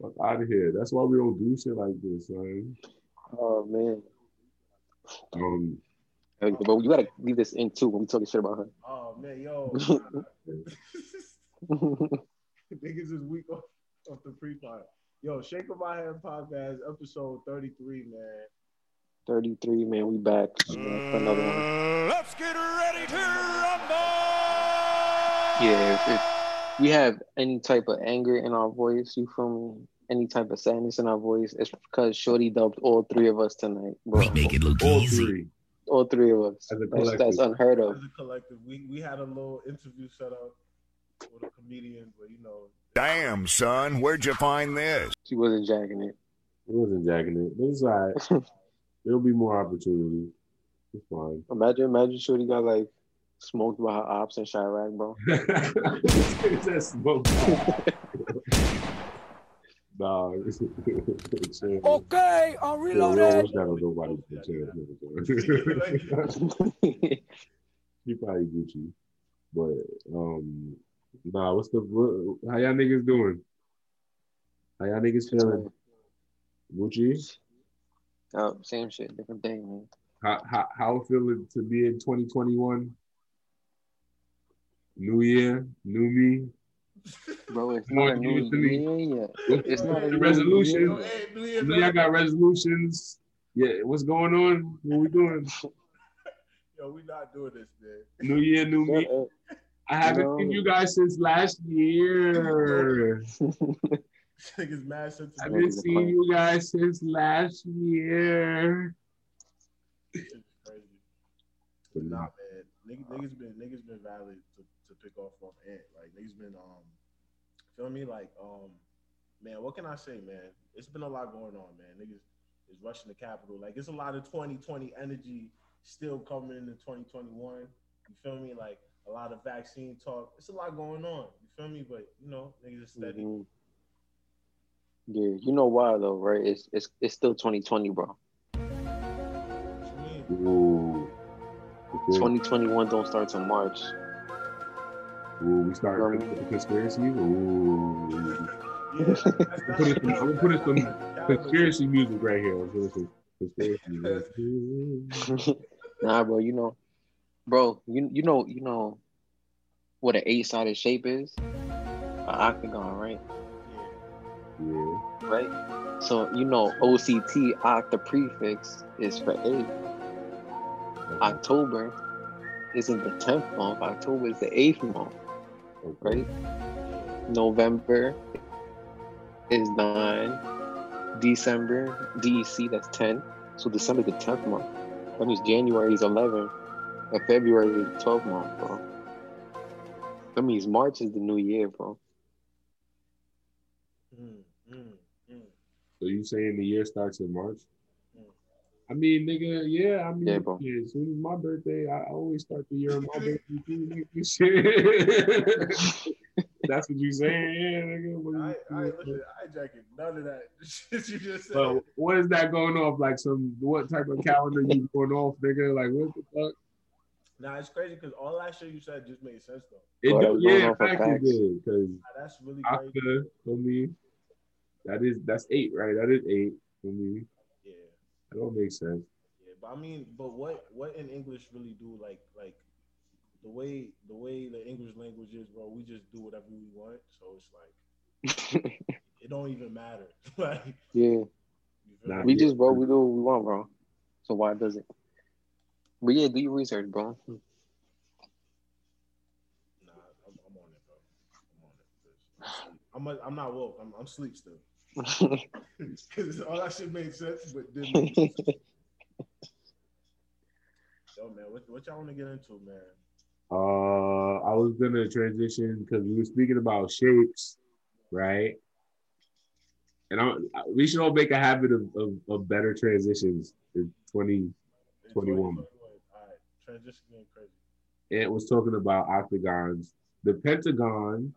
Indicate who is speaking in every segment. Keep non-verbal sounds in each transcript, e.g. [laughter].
Speaker 1: Fuck out of here. That's why we don't do shit like this, son.
Speaker 2: Oh man.
Speaker 1: Um,
Speaker 2: But you gotta leave this in too when we talking shit about her.
Speaker 3: Oh man, yo, [laughs] [laughs] niggas is weak off, off the pre-pod. Yo, Shake of My Hand podcast, episode 33, man.
Speaker 2: 33, man, we back for another one.
Speaker 4: Let's get ready to rumble!
Speaker 2: Yeah, if, if we have any type of anger in our voice, you feel me? Any type of sadness in our voice, it's because Shorty dubbed all three of us tonight, bro.
Speaker 5: We make it look
Speaker 1: all
Speaker 5: easy.
Speaker 1: three.
Speaker 2: All three of us. That's, that's unheard of.
Speaker 3: As a collective, we, we had a little interview set up with a comedian, but you know,
Speaker 4: Damn, son, where'd you find this?
Speaker 2: She wasn't jacking it.
Speaker 1: It wasn't jacking it, but it's all right. [laughs] There'll be more opportunity. It's fine.
Speaker 2: Imagine, imagine Shorty got like smoked by her ops in Chiraq, bro. [laughs]
Speaker 1: it's [laughs] nah. [laughs]
Speaker 4: Okay, I'm
Speaker 1: Yeah, we
Speaker 4: reloaded.
Speaker 1: almost nobody. He probably Gucci, but um, nah. What's the what, how y'all niggas doing? How y'all niggas feeling? Gucci,
Speaker 2: Oh, same shit, different thing, man.
Speaker 1: how how how it feeling to be in 2021? New year, new me.
Speaker 2: Bro, it's
Speaker 1: More
Speaker 2: not a new
Speaker 1: to me.
Speaker 2: year yet.
Speaker 1: What's
Speaker 2: It's not a
Speaker 1: the
Speaker 2: new
Speaker 1: resolution?
Speaker 3: Yo,
Speaker 2: year.
Speaker 3: hey,
Speaker 1: I
Speaker 3: million
Speaker 1: got resolutions. Yeah, what's going on? What we doing? [laughs]
Speaker 3: Yo, we not doing this, man.
Speaker 1: New year, new me.
Speaker 2: Uh,
Speaker 1: I haven't
Speaker 2: No.
Speaker 1: seen you guys since last year. [laughs]
Speaker 3: Niggas mad since
Speaker 1: I haven't seen you guys since last year.
Speaker 3: It's crazy.
Speaker 1: But
Speaker 3: Nah,
Speaker 1: nah,
Speaker 3: man. Niggas, niggas been niggas been valid to, to pick off from Ant. Like niggas been um feel me? Like um man, what can I say, man? It's been a lot going on, man. Niggas is rushing the Capitol. Like it's a lot of 2020 energy still coming into 2021. You feel me? Like a lot of vaccine talk. It's a lot going on. You feel me? But you know, niggas is steady.
Speaker 2: Mhm. Yeah, you know why though, right? It's it's it's still 2020, bro.
Speaker 3: What you mean?
Speaker 1: ooh,
Speaker 2: 2021 don't start till March.
Speaker 1: Ooh, we start with the conspiracy. Ooh,
Speaker 3: Yeah, that's, that's,
Speaker 1: I'm putting some, I'm putting some conspiracy music right here. I'm putting some conspiracy music. [laughs]
Speaker 2: nah, bro, you know, bro, you you know you know what an eight sided shape is? An octagon, right?
Speaker 1: Yeah,
Speaker 2: Right. So you know OCT octa prefix is for eight. October isn't the tenth month. October is the eighth month,
Speaker 1: okay.
Speaker 2: Right? November is nine. December, DEC, that's 10. So December is the 10th month. That means January is 11. And February is the 12th month, bro. That means March is the new year, bro.
Speaker 3: Mm, mm, mm.
Speaker 1: So you saying the year starts in March? I mean, nigga, yeah. I mean,
Speaker 2: Yeah, bro.
Speaker 1: yeah, as soon as my birthday, I always start the year on my [laughs] birthday. too, nigga. Shit. [laughs] That's what you saying, yeah, nigga. What
Speaker 3: I,
Speaker 1: you-
Speaker 3: I, listen, I jacking none of that [laughs] shit you just said.
Speaker 1: But what is that going off? Like some what type of calendar you going off, nigga? Like what the fuck?
Speaker 3: Nah, it's crazy because all that shit you said just made sense though.
Speaker 1: It
Speaker 2: Well,
Speaker 1: do, yeah,
Speaker 2: off of
Speaker 1: fact it did because
Speaker 3: Nah, that's really crazy.
Speaker 1: after for me, that is that's eight, right? That is eight for me.
Speaker 3: Yeah,
Speaker 1: That don't make sense.
Speaker 3: yeah. But I mean, but what what in English really do like like the way the way the English language is, bro? We just do whatever we want, so it's like [laughs] it don't even matter. [laughs] like
Speaker 2: yeah.
Speaker 1: Nah.
Speaker 2: We
Speaker 1: yeah.
Speaker 2: just, bro, we do what we want, bro. So why does it? But yeah, do your research, bro.
Speaker 3: Nah, I'm, I'm on it, bro. I'm on it. 'cause I'm a, I'm not woke. I'm I'm sleep still. Because all that shit made sense, but didn't. Make sense. Yo, man, what, what y'all want to get into, man?
Speaker 1: Uh, I was gonna transition because we were speaking about shapes, right? And I, we should all make a habit of, of, of better transitions in 20. 21.
Speaker 3: 2021. All right, transition getting crazy.
Speaker 1: Ant was talking about octagons. The Pentagon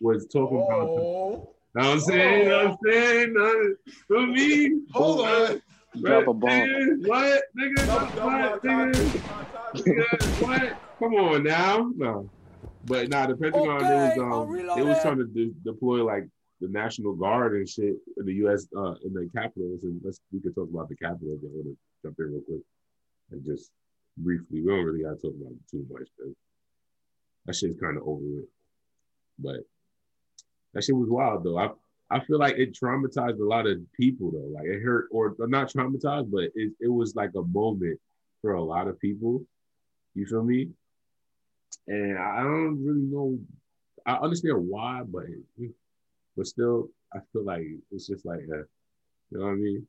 Speaker 1: was talking about. Know what I'm saying? Know what I'm saying? Know what I mean?
Speaker 3: hold on.
Speaker 2: Drop a bomb.
Speaker 1: What? Nigga,
Speaker 3: Double, double
Speaker 1: what? Nigga, what? Come on now. No. But nah, the Pentagon,
Speaker 4: Okay,
Speaker 1: it was um, it was trying to de- deploy like the National Guard and shit in the U.S. Uh, in the Capitol. And let's we could talk about the Capitol. But I want to jump in real quick and just briefly. We don't really got to talk about it too much because that shit's kind of over with. But that shit was wild though. I I feel like it traumatized a lot of people though. Like it hurt, or not traumatized, but it, it was like a moment for a lot of people. You feel me? And I don't really know. I understand why, but but still, I feel like it's just like, uh, you know what I mean?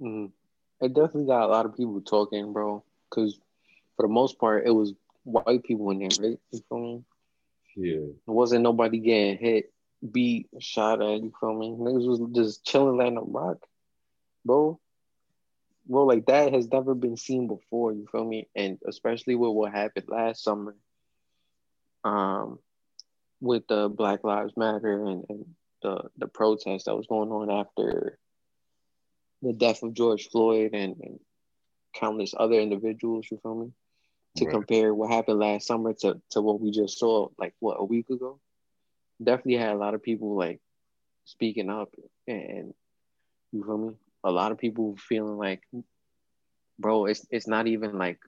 Speaker 2: Mm-hmm. It definitely got a lot of people talking, bro. Because for the most part, it was white people in there, right? You feel me?
Speaker 1: Yeah.
Speaker 2: It wasn't nobody getting hit, beat, shot at. You feel me? Niggas was just chilling, letting them rock, bro. Bro, like that has never been seen before. You feel me? And especially with what happened last summer, um, with the Black Lives Matter and, and the the protest that was going on after the death of George Floyd and, and countless other individuals. You feel me? To
Speaker 1: Right.
Speaker 2: compare what happened last summer to, to what we just saw, like what a week ago, definitely had a lot of people like speaking up, and you feel me? A lot of people feeling like, bro, it's it's not even like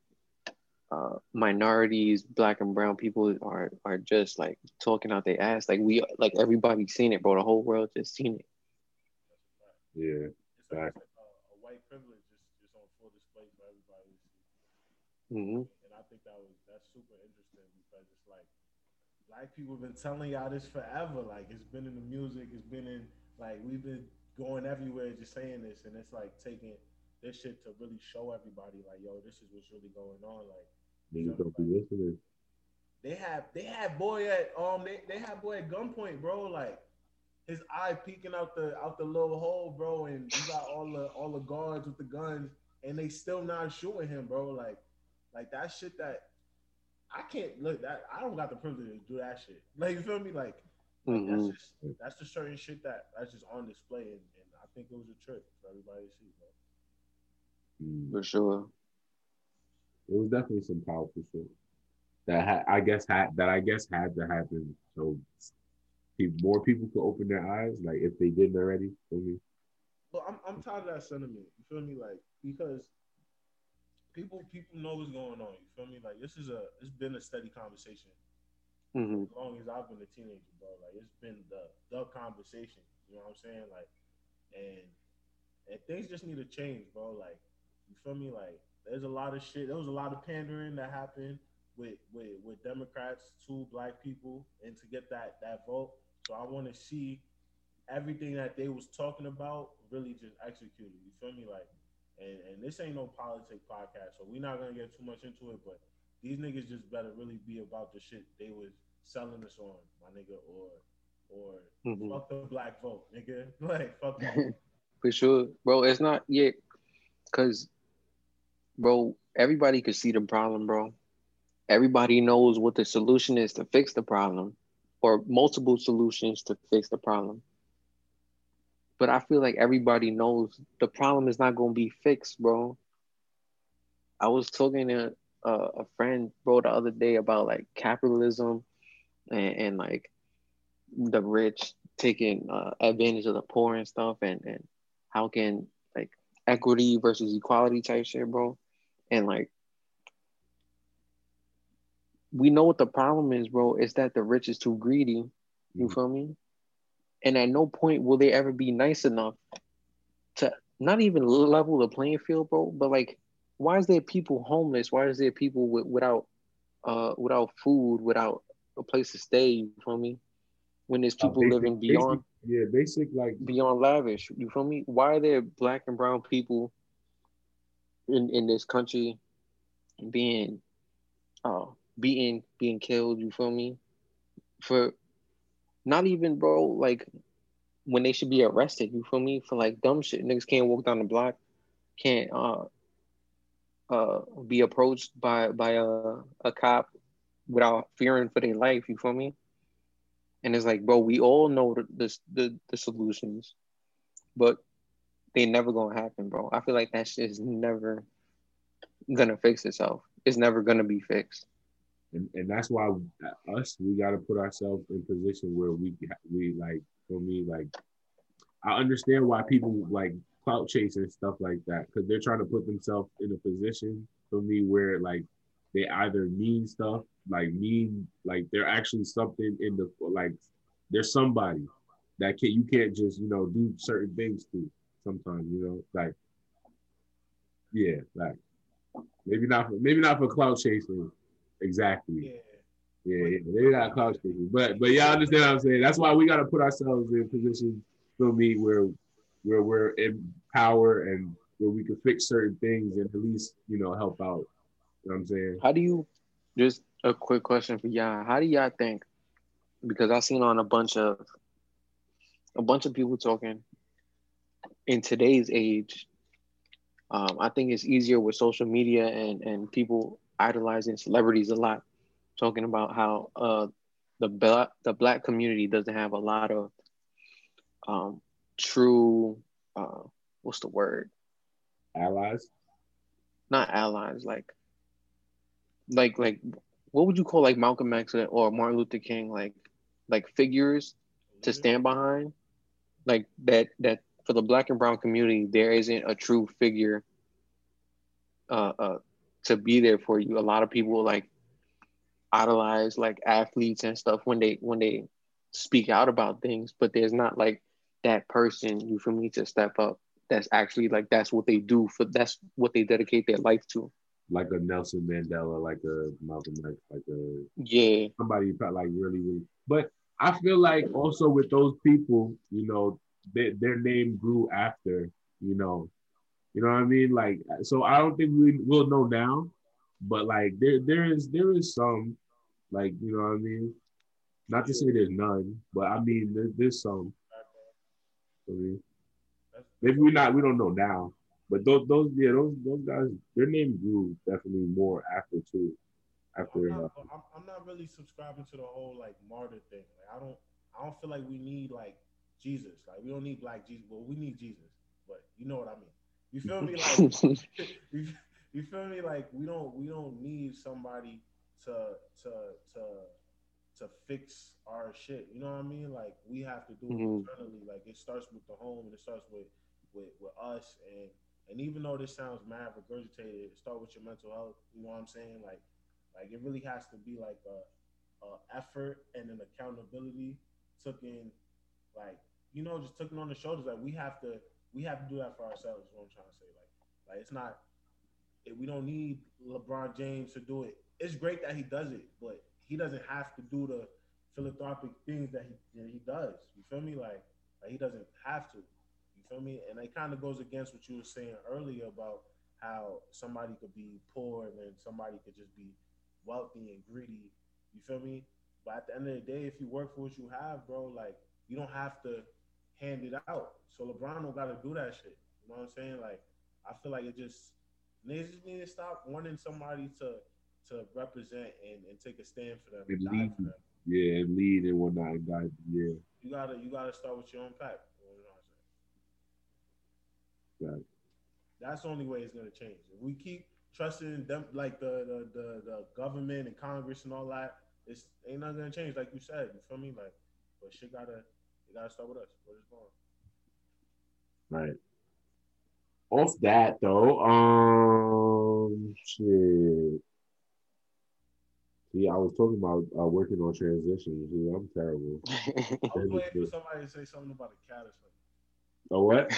Speaker 2: uh, minorities, black and brown people are are just like talking out their ass. Like we, like everybody's seen it, bro. The whole world just seen it.
Speaker 1: Yeah.
Speaker 3: It's like a, a white privilege just, just on full display for everybody to see.
Speaker 2: hmm
Speaker 3: And I think that was that's super interesting because it's like black people have been telling y'all this forever. Like it's been in the music, it's been in like we've been going everywhere just saying this, and it's like taking this shit to really show everybody like, yo, this is what's really going on. Like
Speaker 1: Niggas don't be listening.
Speaker 3: they have they had boy at um they, they had boy at gunpoint, bro. Like his eye peeking out the out the little hole, bro, and you got all the all the guards with the guns, and they still not shooting him, bro. Like like that shit that I can't look that I don't got the privilege to do that shit. Like you feel me? Like, like
Speaker 2: hmm
Speaker 3: that's just that's the certain shit that that's just on display, and, and I think it was a trip for everybody to see, bro.
Speaker 1: Mm.
Speaker 2: For sure.
Speaker 1: It was definitely some powerful shit that ha- I guess had that I guess had to happen so people, more people could open their eyes, like if they didn't already. For me,
Speaker 3: But I'm I'm tired of that sentiment. You feel me? Like because people people know what's going on. You feel me? Like this is a it's been a steady conversation
Speaker 2: hmm
Speaker 3: as long as I've been a teenager, bro. Like it's been the the conversation. You know what I'm saying? Like and and things just need to change, bro. Like you feel me? Like there's a lot of shit. There was a lot of pandering that happened with with with Democrats to black people and to get that that vote. So I want to see everything that they was talking about really just executed. You feel me? Like, and and this ain't no politic podcast, so we're not gonna get too much into it. But these niggas just better really be about the shit they was selling us on, my nigga, or or
Speaker 2: hmm
Speaker 3: fuck the black vote, nigga. [laughs] Like fuck that. [laughs]
Speaker 2: For sure, bro. It's not yet, cause, bro, everybody could see the problem, bro. Everybody knows what the solution is to fix the problem, or multiple solutions to fix the problem. But I feel like everybody knows the problem is not gonna be fixed, bro. I was talking to a, a friend, bro, the other day about like capitalism and, and like the rich taking uh, advantage of the poor and stuff, and and how can like equity versus equality type shit, bro, and like we know what the problem is, bro. Is that the rich is too greedy. You
Speaker 1: Mhm.
Speaker 2: feel me? And at no point will they ever be nice enough to not even level the playing field, bro. But like, why is there people homeless? Why is there people with, without uh without food, without a place to stay? You feel me? When there's
Speaker 1: Uh,
Speaker 2: people
Speaker 1: basic-
Speaker 2: living beyond
Speaker 1: basic- yeah, basic like
Speaker 2: beyond lavish. You feel me? Why are there black and brown people in in this country being uh beaten, being killed? You feel me? For not even bro, like when they should be arrested. You feel me? For like dumb shit. Niggas can't walk down the block, can't uh uh be approached by by a a cop without fearing for their life. You feel me? And it's like, bro, we all know the the the, the solutions, but they never gonna happen, bro. I feel like that shit is never gonna fix itself. It's never gonna be fixed.
Speaker 1: And, and that's why us we got to put ourselves in position where we we like for me like I understand why people like clout chase and stuff like that because they're trying to put themselves in a position for me where like they either mean stuff like mean like they're actually something in the like there's somebody that can you can't just you know do certain things to sometimes you know like yeah like maybe not for, maybe not for clout chasing exactly
Speaker 3: Yeah.
Speaker 1: yeah, yeah, maybe not clout chasing, but but y'all understand what I'm saying. That's why we got to put ourselves in positions for me where where we're in power and where we can fix certain things and at least you know help out. You know what I'm saying?
Speaker 2: How do you just a quick question for y'all? How do y'all think? Because I've seen on a bunch of a bunch of people talking in today's age. Um, I think it's easier with social media and and people idolizing celebrities a lot, talking about how uh, the black the black community doesn't have a lot of um, true uh, what's the word?
Speaker 1: Allies.
Speaker 2: Not allies, like like like what would you call like Malcolm X or Martin Luther King, like like figures to stand behind, like that that for the black and brown community there isn't a true figure uh, uh to be there for you. A lot of people like idolize like athletes and stuff when they when they speak out about things, but there's not like that person you for me to step up. That's actually like that's what they do for that's what they dedicate their life to.
Speaker 1: like a Nelson Mandela, like a Malcolm X, like a
Speaker 2: Yeah,
Speaker 1: somebody felt like really, really. But I feel like also with those people, you know, they, their name grew after, you know, you know what I mean. Like, so I don't think we will know now, but like there, there is, there is some, like, you know what I mean. Not to say there's none, but I mean there, there's some. I mean, maybe we not, we don't know now, but those, those, yeah, those, those guys, their name grew definitely more after too.
Speaker 3: I'm
Speaker 1: After, uh,
Speaker 3: not, I'm, I'm not really subscribing to the whole like martyr thing. Like I don't I don't feel like we need like Jesus. Like we don't need black Jesus. Well, we need Jesus, but you know what I mean. You feel me? Like [laughs] you, you feel me? Like we don't we don't need somebody to to to to fix our shit. You know what I mean? Like we have to do it
Speaker 2: Mhm.
Speaker 3: internally. Like it starts with the home and it starts with with with us and and even though this sounds mad regurgitated, it start with your mental health. You know what I'm saying? Like like it really has to be like a, a effort and an accountability took in like you know just taken on the shoulders like we have to we have to do that for ourselves is what i'm trying to say. Like like it's not we don't need lebron james to do it. It's great that he does it but he doesn't have to do the philanthropic things that he that he does. You feel me? Like like he doesn't have to. You feel me? And it kind of goes against what you were saying earlier about how somebody could be poor and then somebody could just be wealthy and greedy. You feel me? But at the end of the day, if you work for what you have, bro, like you don't have to hand it out. So LeBron don't gotta do that shit. You know what I'm saying? Like I feel like it just niggas just need to stop wanting somebody to to represent and, and take a stand for them, and
Speaker 1: lead.
Speaker 3: for them.
Speaker 1: yeah, and lead and whatnot, and yeah.
Speaker 3: You gotta you gotta start with your own pack. You know what I'm saying?
Speaker 1: Right.
Speaker 3: That's the only way it's gonna change. If we keep trusting them, like the the, the, the government and Congress and all that, it's ain't nothing gonna change. Like you said, you feel me? Like, but shit gotta it gotta start with us. Where it's going.
Speaker 1: Right. Off that though, um, shit. See, I was talking about uh, working on transitions. Yeah, I'm terrible.
Speaker 3: I was waiting for somebody to say something about a cat or something.
Speaker 1: Oh what?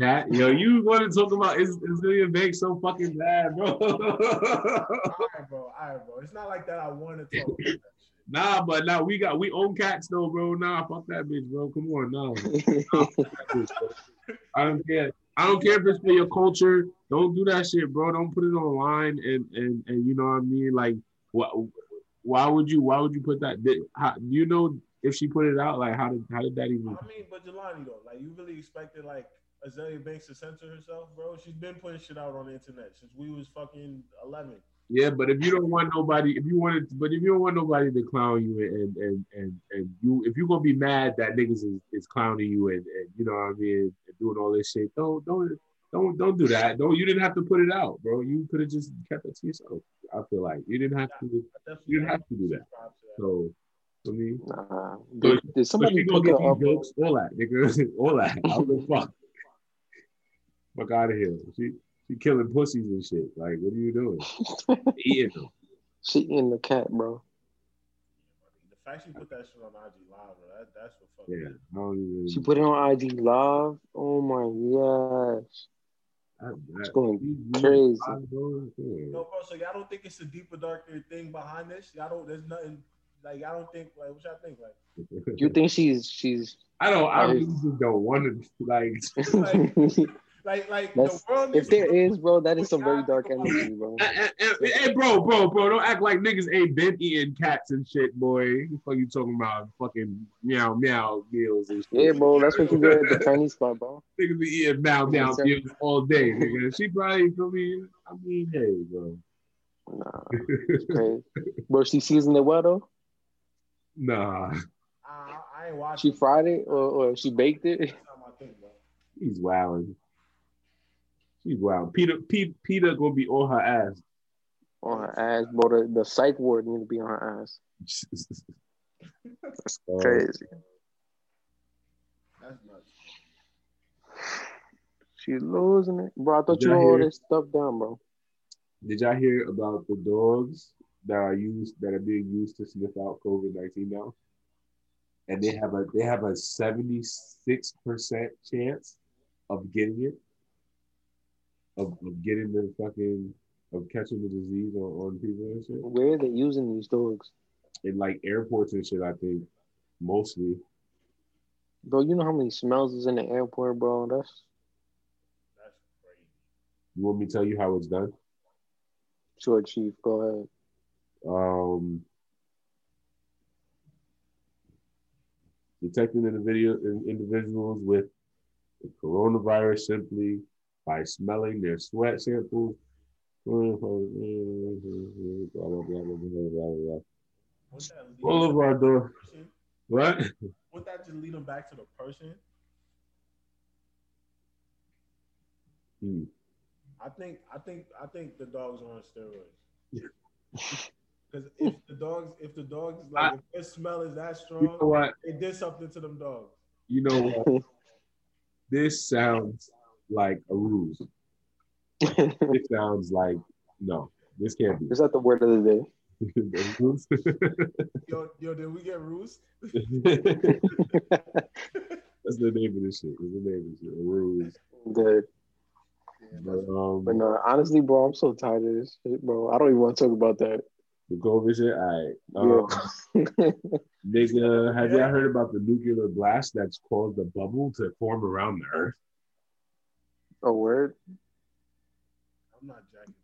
Speaker 1: Cat? Yo, you want to talk about is is Million Bank so fucking bad, bro? [laughs]
Speaker 3: all right, bro. All right, bro. It's not like that. I want to talk about that shit.
Speaker 1: Nah, but nah, we got we own cats though, bro. Nah, fuck that bitch, bro. Come on, nah. Bitch. [laughs] I don't care. I don't care if it's for your culture. Don't do that shit, bro. Don't put it online and and and you know what I mean. Like, what? Why would you? Why would you put that? Did, how, do you know if she put it out? Like, how did how did that even?
Speaker 3: I mean, but Jelani though, like you really expected like Azealia Banks to censor herself, bro? She's been putting shit out on the internet since we was fucking eleven.
Speaker 1: Yeah, but if you don't want nobody, if you wanted, but if you don't want nobody to clown you and and and and you, if you're gonna be mad that niggas is, is clowning you and, and you know what I mean, and doing all this shit, don't don't don't don't do that. Don't you didn't have to put it out, bro. You could have just kept it to yourself. I feel like you didn't have to. You didn't have to do that. So I mean,
Speaker 2: Nah.
Speaker 1: So-
Speaker 2: Did, did
Speaker 1: so
Speaker 2: somebody
Speaker 1: she gonna
Speaker 2: pick
Speaker 1: get
Speaker 2: her up?
Speaker 1: jokes, all that, nigga, [laughs] all that. I give fuck. Fuck out of here. She she killing pussies and shit. Like, what are you doing? [laughs] Eating them.
Speaker 2: She in the cat, bro.
Speaker 3: The fact she put that shit on IG live, bro, that, that's what fucked
Speaker 1: Yeah,
Speaker 3: up.
Speaker 1: I don't even.
Speaker 2: She put it on IG Live. Oh my gosh.
Speaker 1: I, I,
Speaker 2: It's going crazy.
Speaker 1: niggas, I don't- yeah.
Speaker 3: No, bro. So y'all don't think it's a deeper, darker thing behind this? Y'all don't. There's nothing. Like y'all don't think. Like what y'all think? Like
Speaker 2: You think she's she's
Speaker 1: I don't. I
Speaker 2: Like-
Speaker 1: really just don't want to like. [laughs]
Speaker 3: like [laughs] like
Speaker 2: That's-
Speaker 3: the world.
Speaker 2: if
Speaker 3: needs
Speaker 2: there
Speaker 3: to-
Speaker 2: is, bro, that is some very dark energy, bro.
Speaker 1: Hey, hey, hey, bro, bro, bro! Don't act like niggas ain't been eating cats and shit, boy. What the fuck you talking about? Fucking meow meow meals and shit.
Speaker 2: Yeah, bro, that's what you get at the [laughs] Chinese spot, bro.
Speaker 1: Niggas be eating meow meow meals all day, nigga. She probably feel me. I mean, hey, bro.
Speaker 2: Nah. [laughs] Bro, she seasoned it well though.
Speaker 1: nah,
Speaker 3: I, I ain't watching.
Speaker 2: She fried it or, or she baked it.
Speaker 3: That's not my thing, bro.
Speaker 1: he's wilding. She's wild. PETA, Pete, PETA gonna be on her ass.
Speaker 2: On her ass, bro. The, the psych ward need to be on her ass. [laughs]
Speaker 1: That's
Speaker 2: Crazy.
Speaker 3: That's nuts.
Speaker 2: She's losing it, bro. I thought
Speaker 1: Did
Speaker 2: you
Speaker 1: I
Speaker 2: wrote all
Speaker 1: hear-
Speaker 2: this stuff down, bro.
Speaker 1: Did y'all hear about the dogs that are used that are being used to sniff out COVID nineteen now? And they have a they have a seventy six percent chance of getting it, of, of getting the fucking of catching the disease on, on people and shit.
Speaker 2: Where are they using these dogs,
Speaker 1: In like airports and shit, I think mostly.
Speaker 2: bro? You know how many smells is in the airport, bro? That's
Speaker 3: That's crazy.
Speaker 1: You want me to tell you how it's done?
Speaker 2: sure, chief. Go ahead.
Speaker 1: um, detecting individual, individuals with the coronavirus simply by smelling their sweat samples. Blah, blah, blah, blah, blah, blah, blah, blah.
Speaker 3: Wouldn't that lead
Speaker 1: All of our
Speaker 3: back to the
Speaker 1: door. What?
Speaker 3: Wouldn't that just lead them back to the person?
Speaker 1: Hmm.
Speaker 3: I think I think I think the dogs are on steroids. [laughs] Because if the dogs, if the dogs like if their smell is that
Speaker 1: You know
Speaker 3: strong,
Speaker 1: what?
Speaker 3: it did something to them dogs.
Speaker 1: You know what? [laughs] This sounds like a ruse. [laughs] It sounds like no. This can't be.
Speaker 2: Is that the word of the day?
Speaker 1: Ruse? [laughs]
Speaker 3: Yo, yo, did we get ruse? [laughs]
Speaker 1: That's the name of this shit. That's the name of this shit. Ruse.
Speaker 2: Good.
Speaker 1: But um,
Speaker 2: But no, honestly, bro, I'm so tired of this shit, bro. I don't even want to talk about that.
Speaker 1: the COVID shit. All right. Um,
Speaker 2: Yeah.
Speaker 1: nigga, have y'all heard about the nuclear blast that's caused a bubble to form around the Earth?
Speaker 2: A word?
Speaker 3: I'm not jacking.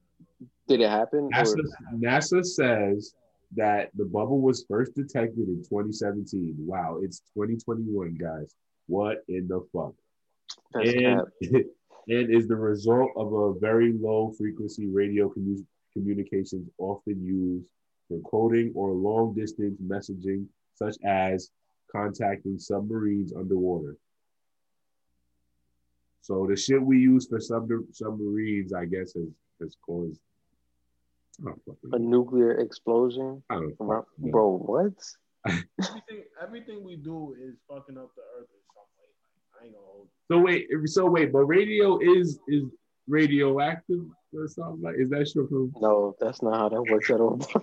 Speaker 2: Did it happen?
Speaker 1: NASA, NASA says that the bubble was first detected in 2017. Wow, it's 2021, guys. What in the fuck?
Speaker 2: that's
Speaker 1: and,
Speaker 2: cap. [laughs]
Speaker 1: and is the result of a very low frequency radio commu- communications often used for coding or long distance messaging, such as contacting submarines underwater. So the shit we use for sub- submarines, I guess, has, has caused. I don't fucking
Speaker 2: A nuclear explosion?
Speaker 1: I don't
Speaker 2: Bro,
Speaker 1: fucking know.
Speaker 2: bro, what? [laughs]
Speaker 3: Everything, everything we do is fucking up the earth in some way. Like, I ain't gonna hold.
Speaker 1: So wait, so wait, but radio is is radioactive or something like? Is that true? From
Speaker 2: No, that's not how that works at all. [laughs]
Speaker 3: I,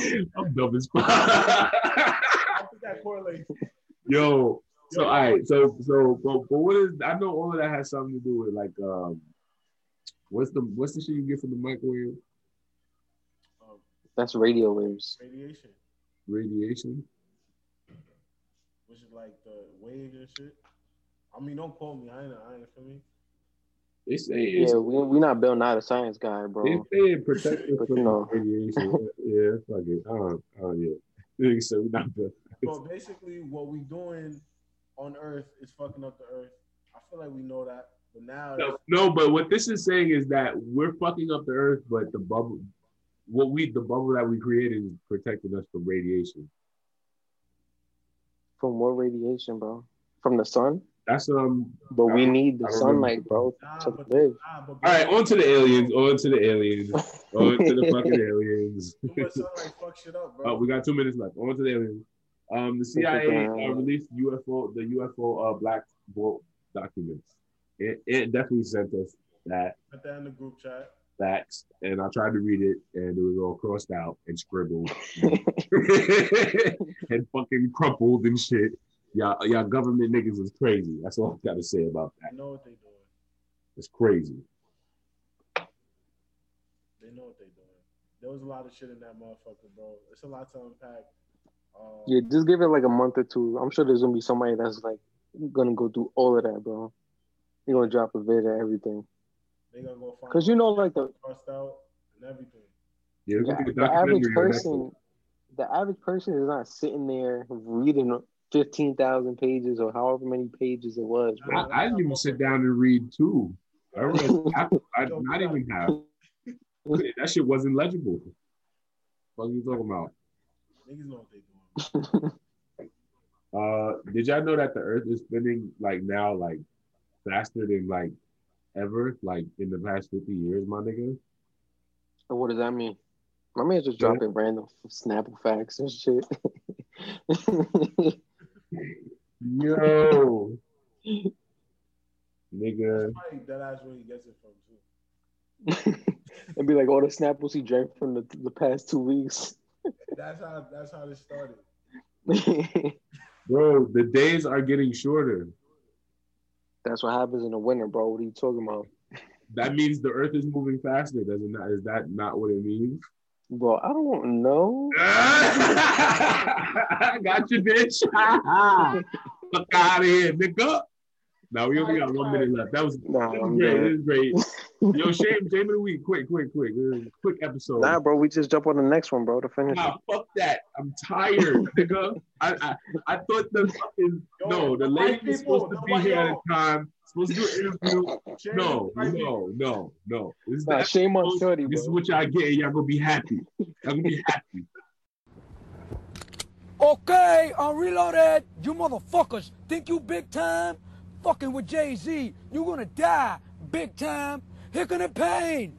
Speaker 3: don't,
Speaker 1: I'm dumb as fuck.
Speaker 3: I think that correlates.
Speaker 1: Yo, so all right, so so but, but what is I know all of that has something to do with like um what's the what's the shit you get from the microwave
Speaker 3: Um,
Speaker 2: that's radio waves.
Speaker 3: radiation,
Speaker 1: radiation?
Speaker 3: which is like the waves and shit. I mean, don't quote me. I ain't. I ain't feel me.
Speaker 1: They say it's
Speaker 2: Yeah, we we not Bill Nye the Science Guy, bro.
Speaker 1: they say it protects us
Speaker 2: But
Speaker 1: from
Speaker 2: you know.
Speaker 1: radiation. [laughs] yeah, fuck it. Oh, oh yeah. [laughs] Nigga said we not the
Speaker 3: But basically, what we doing on Earth is fucking up the Earth. I feel like we know that, but now
Speaker 1: no, no, but what this is saying is that we're fucking up the earth, but the bubble what we the bubble that we created is protecting us from radiation.
Speaker 2: From what radiation, bro? From the sun?
Speaker 1: That's um.
Speaker 2: But we need the
Speaker 1: I don't
Speaker 2: sunlight, bro,
Speaker 3: Nah,
Speaker 2: to
Speaker 3: but-
Speaker 2: live.
Speaker 3: Nah, but
Speaker 1: All right, on to the aliens. On to the aliens. On to the [laughs] fucking aliens.
Speaker 3: Too much sunlight fuck shit up, bro.
Speaker 1: Oh, we got two minutes left. On to the aliens. Um, the CIA uh, released UFO, the UFO uh, black book documents. It, it definitely sent us that
Speaker 3: Put that in the group chat.
Speaker 1: facts, and I tried to read it, and it was all crossed out and scribbled [laughs] [laughs] and fucking crumpled and shit. Y'all, y'all government niggas is crazy. That's all I gotta say about that.
Speaker 3: They know what they doing.
Speaker 1: It's crazy.
Speaker 3: They know what they doing. There was a lot of shit in that motherfucker, bro. It's a lot to unpack. Um,
Speaker 2: Yeah, just give it like a month or two. I'm sure there's gonna be somebody that's like gonna go through all of that, bro. You're gonna drop a vid of everything.
Speaker 3: They gonna go find
Speaker 2: 'Cause you know, like, the-
Speaker 3: trust out and everything.
Speaker 1: Yeah,
Speaker 2: The,
Speaker 1: gonna be a
Speaker 2: the average
Speaker 1: documentary on Netflix.
Speaker 2: person, the average person is not sitting there reading fifteen thousand pages or however many pages it was, bro.
Speaker 1: I, I didn't even sit down and read two. I read [laughs] half, I, not even half. [laughs] That shit wasn't legible. What are you talking about?
Speaker 3: Niggas know what they doing. [laughs]
Speaker 1: Uh, did y'all know that the Earth is spinning like now, like faster than like ever, like in the past fifty years, my nigga?
Speaker 2: So what does that mean? My man's just dropping random Snapple facts and shit. [laughs]
Speaker 1: Yo, nigga.
Speaker 3: Probably that ass where he gets it from too. [laughs]
Speaker 2: It'd be like all the Snapples he drank from the, the past two weeks.
Speaker 3: That's how that's how this started. [laughs]
Speaker 1: Bro, the days are getting shorter.
Speaker 2: That's what happens in the winter, bro. What are you talking about?
Speaker 1: That means the Earth is moving faster. doesn't Is that not what it means?
Speaker 2: Bro, I don't know. [laughs]
Speaker 1: got you, bitch. [laughs] Fuck out of here, nigga. Now we only got one minute left. That was,
Speaker 2: Nah,
Speaker 1: that was great.
Speaker 2: good.
Speaker 1: It was great. [laughs] Yo, shame, shame of the week. Quick, quick, quick. This is a Quick episode.
Speaker 2: Nah, bro, we just jump on the next one, bro, to finish.
Speaker 1: Nah, fuck that. I'm tired, [laughs] nigga. I, I I thought the fucking
Speaker 3: Yo,
Speaker 1: no, the
Speaker 3: white
Speaker 1: lady was supposed to be
Speaker 3: white-
Speaker 1: here at a time. Supposed to do an [laughs] interview.
Speaker 3: Shame
Speaker 1: No, no, no, no. This is
Speaker 2: Nah,
Speaker 1: the
Speaker 2: shame on
Speaker 1: episode.
Speaker 2: Shorty,
Speaker 1: This is what y'all get, y'all gonna be happy. Y'all gonna be happy.
Speaker 4: Okay, I'm reloaded. You motherfuckers think you big time? Fucking with Jay Z, You're gonna die big time. Hick and pain.